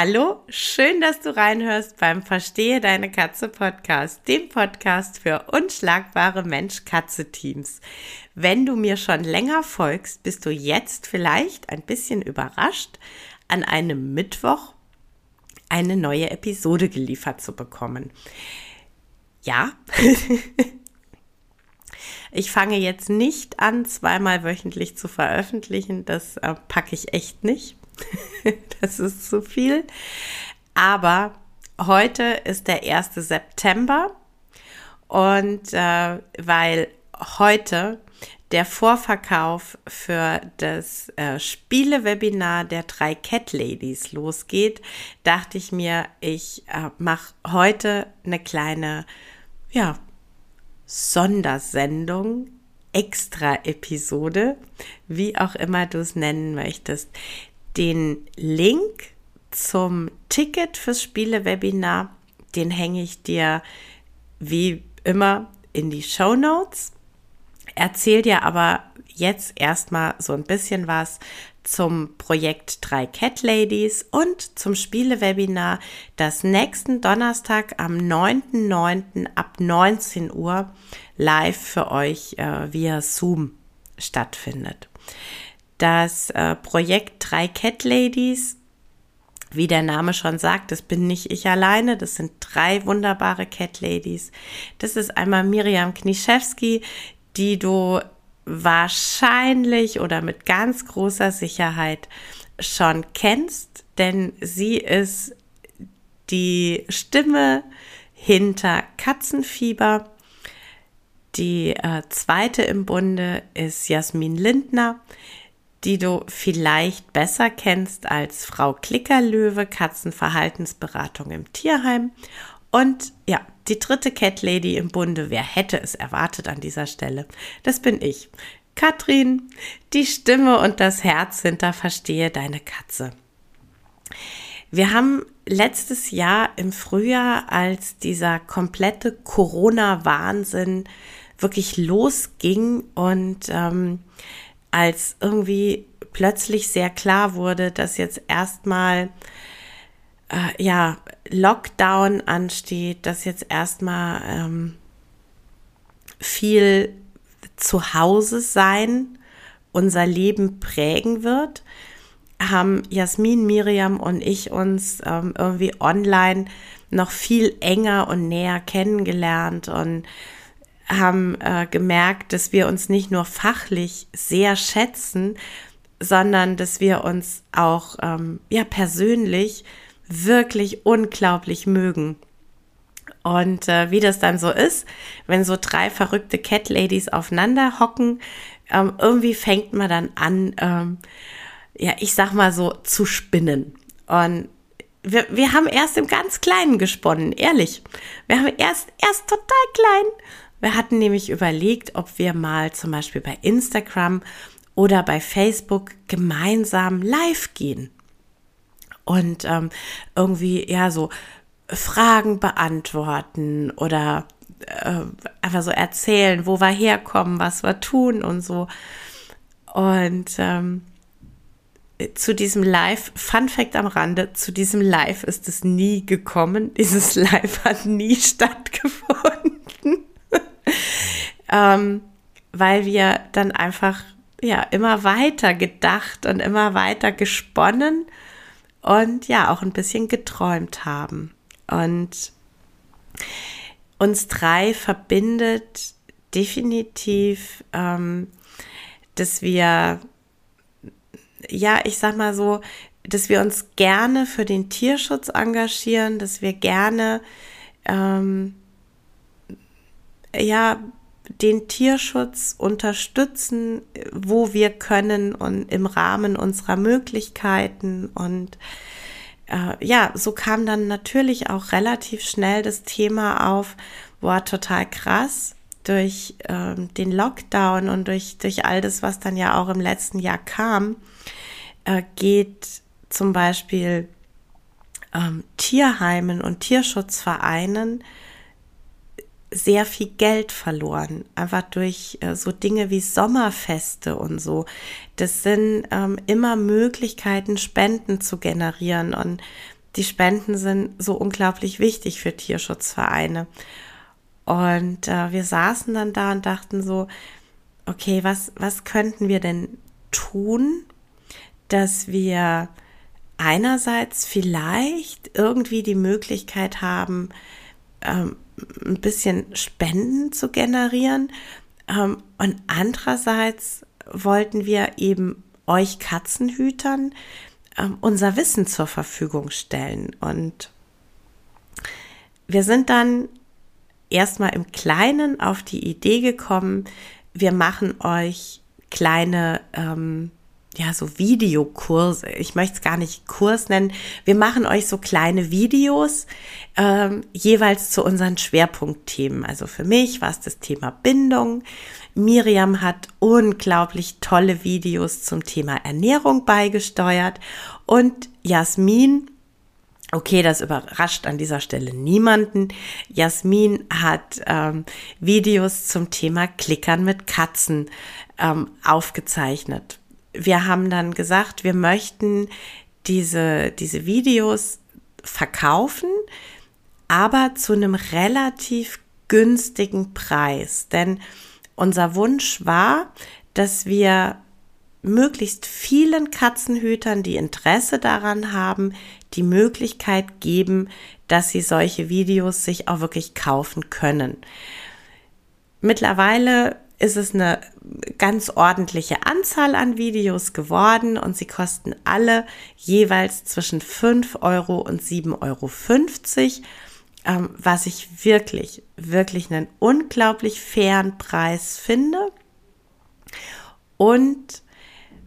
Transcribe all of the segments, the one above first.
Hallo, schön, dass du reinhörst beim Verstehe deine Katze Podcast, dem Podcast für unschlagbare Mensch-Katze-Teams. Wenn du mir schon länger folgst, bist du jetzt vielleicht ein bisschen überrascht, an einem Mittwoch eine neue Episode geliefert zu bekommen. Ja, ich fange jetzt nicht an, zweimal wöchentlich zu veröffentlichen. Das äh, packe ich echt nicht. das ist zu viel. Aber heute ist der 1. September und äh, weil heute der Vorverkauf für das äh, Spielewebinar der drei Cat Ladies losgeht, dachte ich mir, ich äh, mache heute eine kleine, ja, Sondersendung, Extra-Episode, wie auch immer du es nennen möchtest. Den Link zum Ticket fürs Spielewebinar, den hänge ich dir wie immer in die Show Notes. Erzähl dir aber jetzt erstmal so ein bisschen was zum Projekt 3 Cat Ladies und zum Spielewebinar, das nächsten Donnerstag am 9.9. ab 19 Uhr live für euch äh, via Zoom stattfindet. Das äh, Projekt 3 Cat Ladies, wie der Name schon sagt, das bin nicht ich alleine, das sind drei wunderbare Cat Ladies. Das ist einmal Miriam Kniszewski, die du wahrscheinlich oder mit ganz großer Sicherheit schon kennst, denn sie ist die Stimme hinter Katzenfieber. Die äh, zweite im Bunde ist Jasmin Lindner die du vielleicht besser kennst als Frau Klickerlöwe, Katzenverhaltensberatung im Tierheim. Und ja, die dritte Cat Lady im Bunde, wer hätte es erwartet an dieser Stelle? Das bin ich. Katrin, die Stimme und das Herz hinter Verstehe deine Katze. Wir haben letztes Jahr im Frühjahr, als dieser komplette Corona-Wahnsinn wirklich losging und ähm, als irgendwie plötzlich sehr klar wurde, dass jetzt erstmal äh, ja Lockdown ansteht, dass jetzt erstmal ähm, viel zu Hause sein unser Leben prägen wird, haben Jasmin, Miriam und ich uns ähm, irgendwie online noch viel enger und näher kennengelernt und haben äh, gemerkt, dass wir uns nicht nur fachlich sehr schätzen, sondern dass wir uns auch ähm, ja persönlich wirklich unglaublich mögen. Und äh, wie das dann so ist, wenn so drei verrückte Cat Ladies aufeinander hocken, ähm, irgendwie fängt man dann an, ähm, ja, ich sag mal so, zu spinnen. Und wir, wir haben erst im ganz Kleinen gesponnen, ehrlich. Wir haben erst, erst total klein wir hatten nämlich überlegt, ob wir mal zum Beispiel bei Instagram oder bei Facebook gemeinsam live gehen und ähm, irgendwie ja so Fragen beantworten oder äh, einfach so erzählen, wo wir herkommen, was wir tun und so. Und ähm, zu diesem Live, Fun Fact am Rande, zu diesem Live ist es nie gekommen. Dieses Live hat nie stattgefunden ähm, weil wir dann einfach ja immer weiter gedacht und immer weiter gesponnen und ja auch ein bisschen geträumt haben. Und uns drei verbindet definitiv, ähm, dass wir, ja, ich sag mal so, dass wir uns gerne für den Tierschutz engagieren, dass wir gerne ähm, ja, den Tierschutz unterstützen, wo wir können und im Rahmen unserer Möglichkeiten. Und äh, ja, so kam dann natürlich auch relativ schnell das Thema auf, war total krass durch äh, den Lockdown und durch, durch all das, was dann ja auch im letzten Jahr kam, äh, geht zum Beispiel ähm, Tierheimen und Tierschutzvereinen sehr viel Geld verloren, einfach durch äh, so Dinge wie Sommerfeste und so. Das sind ähm, immer Möglichkeiten, Spenden zu generieren und die Spenden sind so unglaublich wichtig für Tierschutzvereine. Und äh, wir saßen dann da und dachten so, okay, was, was könnten wir denn tun, dass wir einerseits vielleicht irgendwie die Möglichkeit haben, ähm, ein bisschen Spenden zu generieren ähm, und andererseits wollten wir eben euch Katzenhütern ähm, unser Wissen zur Verfügung stellen. Und wir sind dann erstmal im Kleinen auf die Idee gekommen, wir machen euch kleine, ähm, ja, so Videokurse. Ich möchte es gar nicht Kurs nennen. Wir machen euch so kleine Videos, ähm, jeweils zu unseren Schwerpunktthemen. Also für mich war es das Thema Bindung. Miriam hat unglaublich tolle Videos zum Thema Ernährung beigesteuert und Jasmin Okay, das überrascht an dieser Stelle niemanden. Jasmin hat ähm, Videos zum Thema Klickern mit Katzen ähm, aufgezeichnet. Wir haben dann gesagt, wir möchten diese, diese Videos verkaufen, aber zu einem relativ günstigen Preis. Denn unser Wunsch war, dass wir möglichst vielen Katzenhütern, die Interesse daran haben, die Möglichkeit geben, dass sie solche Videos sich auch wirklich kaufen können. Mittlerweile ist es eine ganz ordentliche Anzahl an Videos geworden und sie kosten alle jeweils zwischen 5 Euro und 7,50 Euro, ähm, was ich wirklich, wirklich einen unglaublich fairen Preis finde. Und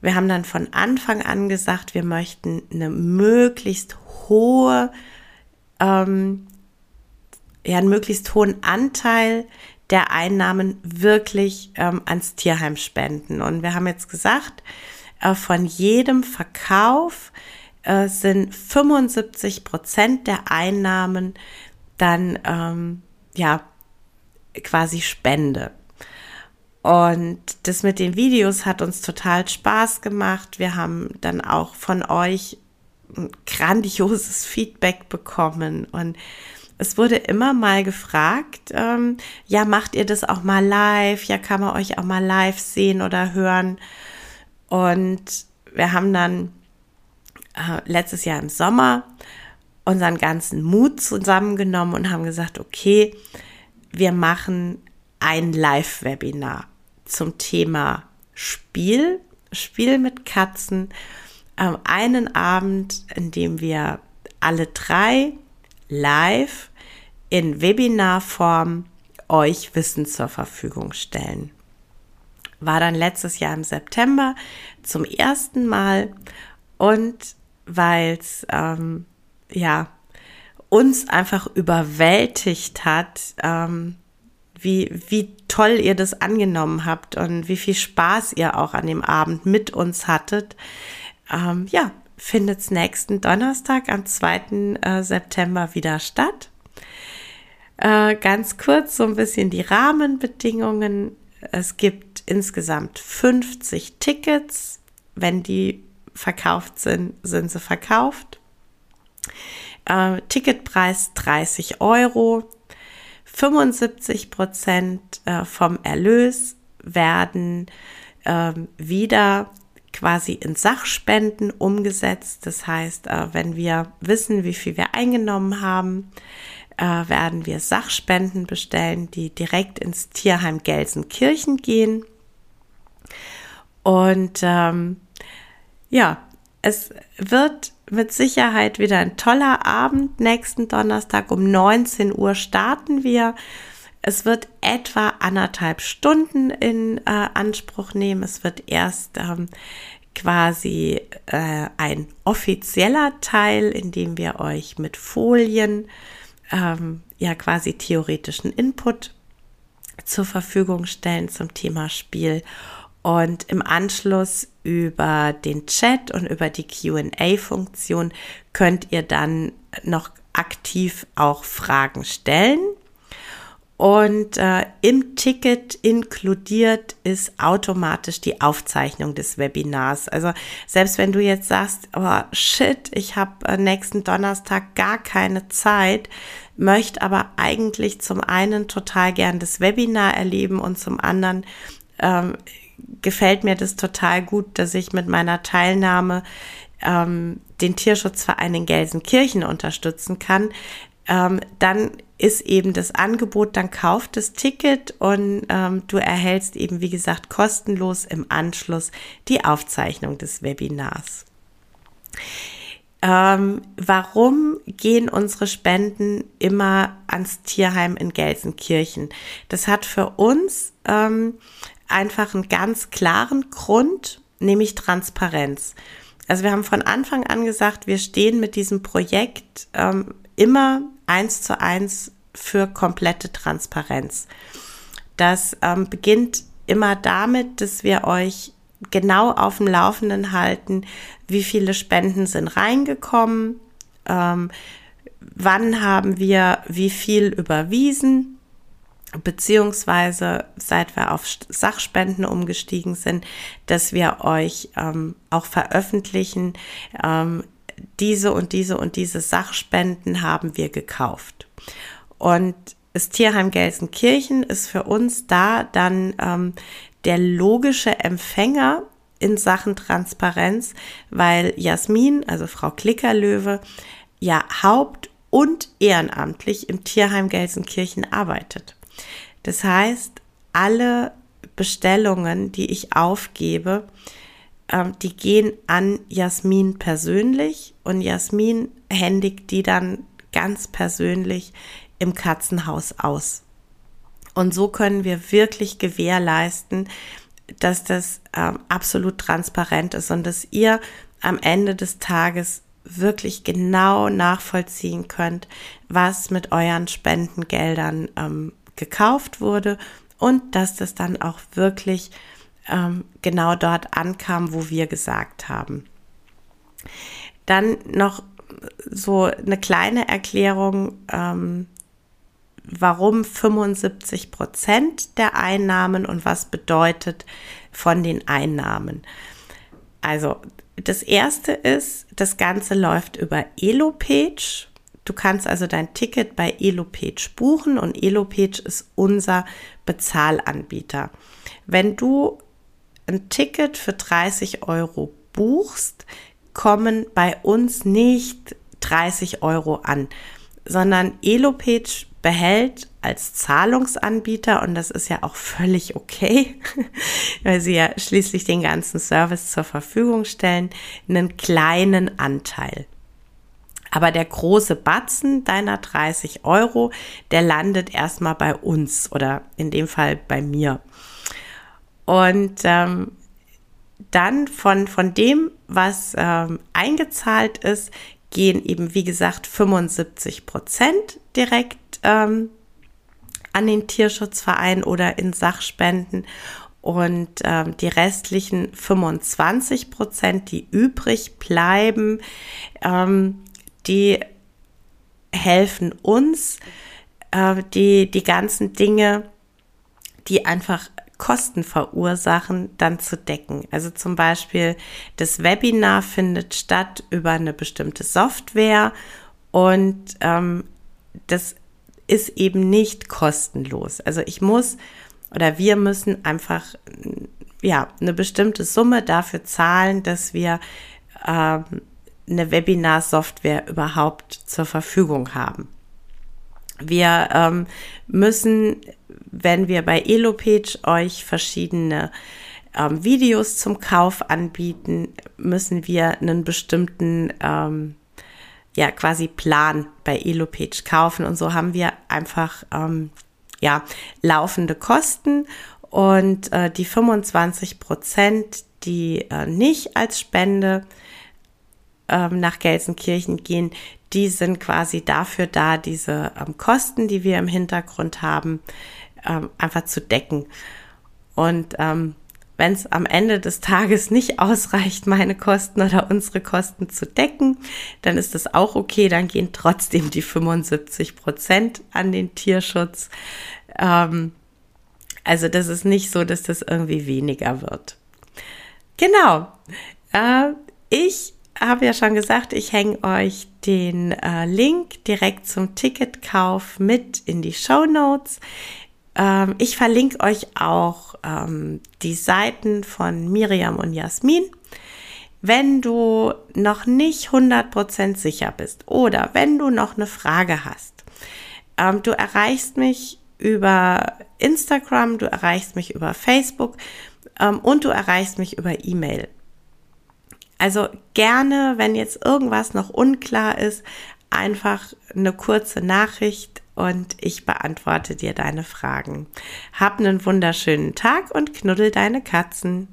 wir haben dann von Anfang an gesagt, wir möchten eine möglichst hohe, ähm, ja, einen möglichst hohen Anteil der Einnahmen wirklich ähm, ans Tierheim spenden. Und wir haben jetzt gesagt, äh, von jedem Verkauf äh, sind 75 Prozent der Einnahmen dann ähm, ja quasi Spende. Und das mit den Videos hat uns total Spaß gemacht. Wir haben dann auch von euch ein grandioses Feedback bekommen und es wurde immer mal gefragt, ähm, ja, macht ihr das auch mal live? Ja, kann man euch auch mal live sehen oder hören? Und wir haben dann äh, letztes Jahr im Sommer unseren ganzen Mut zusammengenommen und haben gesagt, okay, wir machen ein Live-Webinar zum Thema Spiel, Spiel mit Katzen. Ähm, einen Abend, in dem wir alle drei live in Webinarform euch Wissen zur Verfügung stellen. War dann letztes Jahr im September zum ersten Mal und weil es ähm, ja uns einfach überwältigt hat, ähm, wie, wie toll ihr das angenommen habt und wie viel Spaß ihr auch an dem Abend mit uns hattet. Ähm, ja, findet nächsten Donnerstag am 2. Äh, September wieder statt. Äh, ganz kurz so ein bisschen die Rahmenbedingungen. Es gibt insgesamt 50 Tickets. Wenn die verkauft sind, sind sie verkauft. Äh, Ticketpreis 30 Euro. 75 Prozent äh, vom Erlös werden ähm, wieder quasi in Sachspenden umgesetzt. Das heißt, äh, wenn wir wissen, wie viel wir eingenommen haben, äh, werden wir Sachspenden bestellen, die direkt ins Tierheim Gelsenkirchen gehen. Und ähm, ja, es wird mit Sicherheit wieder ein toller Abend. Nächsten Donnerstag um 19 Uhr starten wir. Es wird etwa anderthalb Stunden in äh, Anspruch nehmen. Es wird erst ähm, quasi äh, ein offizieller Teil, in dem wir euch mit Folien ähm, ja quasi theoretischen Input zur Verfügung stellen zum Thema Spiel und im Anschluss über den Chat und über die QA-Funktion könnt ihr dann noch aktiv auch Fragen stellen. Und äh, im Ticket inkludiert ist automatisch die Aufzeichnung des Webinars. Also selbst wenn du jetzt sagst, oh shit, ich habe äh, nächsten Donnerstag gar keine Zeit, möchte aber eigentlich zum einen total gern das Webinar erleben und zum anderen ähm, gefällt mir das total gut, dass ich mit meiner Teilnahme ähm, den Tierschutzverein in Gelsenkirchen unterstützen kann, ähm, dann ist eben das Angebot, dann kauft das Ticket und ähm, du erhältst eben, wie gesagt, kostenlos im Anschluss die Aufzeichnung des Webinars. Ähm, warum gehen unsere Spenden immer ans Tierheim in Gelsenkirchen? Das hat für uns ähm, einfach einen ganz klaren Grund, nämlich Transparenz. Also wir haben von Anfang an gesagt, wir stehen mit diesem Projekt ähm, immer eins zu eins für komplette Transparenz. Das ähm, beginnt immer damit, dass wir euch genau auf dem Laufenden halten, wie viele Spenden sind reingekommen, ähm, wann haben wir wie viel überwiesen, beziehungsweise seit wir auf Sachspenden umgestiegen sind, dass wir euch ähm, auch veröffentlichen, ähm, diese und diese und diese Sachspenden haben wir gekauft. Und das Tierheim Gelsenkirchen ist für uns da dann ähm, der logische Empfänger in Sachen Transparenz, weil Jasmin, also Frau Klickerlöwe, ja haupt- und ehrenamtlich im Tierheim Gelsenkirchen arbeitet. Das heißt, alle Bestellungen, die ich aufgebe, ähm, die gehen an Jasmin persönlich und Jasmin händigt die dann ganz persönlich im Katzenhaus aus. Und so können wir wirklich gewährleisten, dass das ähm, absolut transparent ist und dass ihr am Ende des Tages wirklich genau nachvollziehen könnt, was mit euren Spendengeldern ähm, gekauft wurde und dass das dann auch wirklich ähm, genau dort ankam, wo wir gesagt haben. Dann noch so eine kleine Erklärung, ähm, warum 75 Prozent der Einnahmen und was bedeutet von den Einnahmen. Also das erste ist, das Ganze läuft über Elopage. Du kannst also dein Ticket bei Elopage buchen und Elopage ist unser Bezahlanbieter. Wenn du ein Ticket für 30 Euro buchst, kommen bei uns nicht 30 Euro an, sondern Elopage behält als Zahlungsanbieter, und das ist ja auch völlig okay, weil sie ja schließlich den ganzen Service zur Verfügung stellen, einen kleinen Anteil. Aber der große Batzen deiner 30 Euro, der landet erstmal bei uns oder in dem Fall bei mir. Und ähm, dann von, von dem, was ähm, eingezahlt ist, gehen eben, wie gesagt, 75 Prozent direkt ähm, an den Tierschutzverein oder in Sachspenden. Und ähm, die restlichen 25 Prozent, die übrig bleiben, ähm, die helfen uns, äh, die, die ganzen Dinge, die einfach Kosten verursachen, dann zu decken. Also zum Beispiel das Webinar findet statt über eine bestimmte Software und ähm, das ist eben nicht kostenlos. Also ich muss oder wir müssen einfach ja eine bestimmte Summe dafür zahlen, dass wir ähm, eine Webinar-Software überhaupt zur Verfügung haben. Wir ähm, müssen, wenn wir bei Elopage euch verschiedene ähm, Videos zum Kauf anbieten, müssen wir einen bestimmten ähm, ja quasi Plan bei Elopage kaufen. Und so haben wir einfach ähm, ja laufende Kosten und äh, die 25 Prozent, die äh, nicht als Spende ähm, nach Gelsenkirchen gehen, die sind quasi dafür da, diese ähm, Kosten, die wir im Hintergrund haben, ähm, einfach zu decken. Und ähm, wenn es am Ende des Tages nicht ausreicht, meine Kosten oder unsere Kosten zu decken, dann ist das auch okay. Dann gehen trotzdem die 75 Prozent an den Tierschutz. Ähm, also das ist nicht so, dass das irgendwie weniger wird. Genau. Äh, ich habe ja schon gesagt, ich hänge euch den äh, Link direkt zum Ticketkauf mit in die Show Notes. Ähm, ich verlinke euch auch ähm, die Seiten von Miriam und Jasmin. Wenn du noch nicht 100% sicher bist oder wenn du noch eine Frage hast, ähm, du erreichst mich über Instagram, du erreichst mich über Facebook ähm, und du erreichst mich über E-Mail. Also gerne, wenn jetzt irgendwas noch unklar ist, einfach eine kurze Nachricht und ich beantworte dir deine Fragen. Hab einen wunderschönen Tag und knuddel deine Katzen.